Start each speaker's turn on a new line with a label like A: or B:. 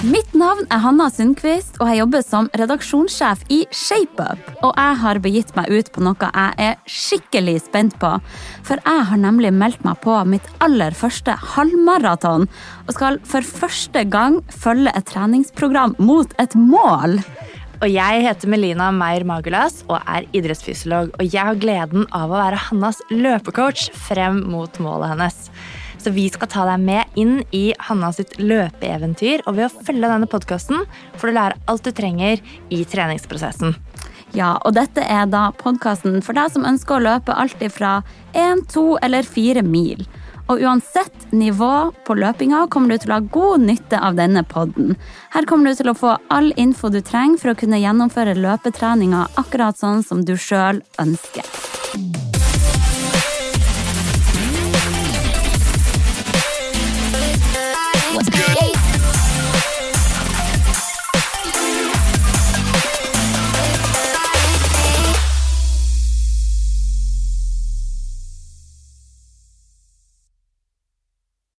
A: Mitt navn er Hanna Sundquist, og jeg jobber som redaksjonssjef i ShapeUp. Og jeg har begitt meg ut på noe jeg er skikkelig spent på. For jeg har nemlig meldt meg på mitt aller første halvmaraton, og skal for første gang følge et treningsprogram mot et mål.
B: Og jeg heter Melina Meyer Magulas og er idrettsfysiolog. Og jeg har gleden av å være Hannas løpecoach frem mot målet hennes. Så vi skal ta deg med inn i Hanna sitt løpeeventyr. Og ved å følge denne podkasten får du lære alt du trenger i treningsprosessen.
A: Ja, og dette er da podkasten for deg som ønsker å løpe alt fra én, to eller fire mil. Og uansett nivå på løpinga kommer du til å ha god nytte av denne podden. Her kommer du til å få all info du trenger for å kunne gjennomføre løpetreninga akkurat sånn som du sjøl ønsker.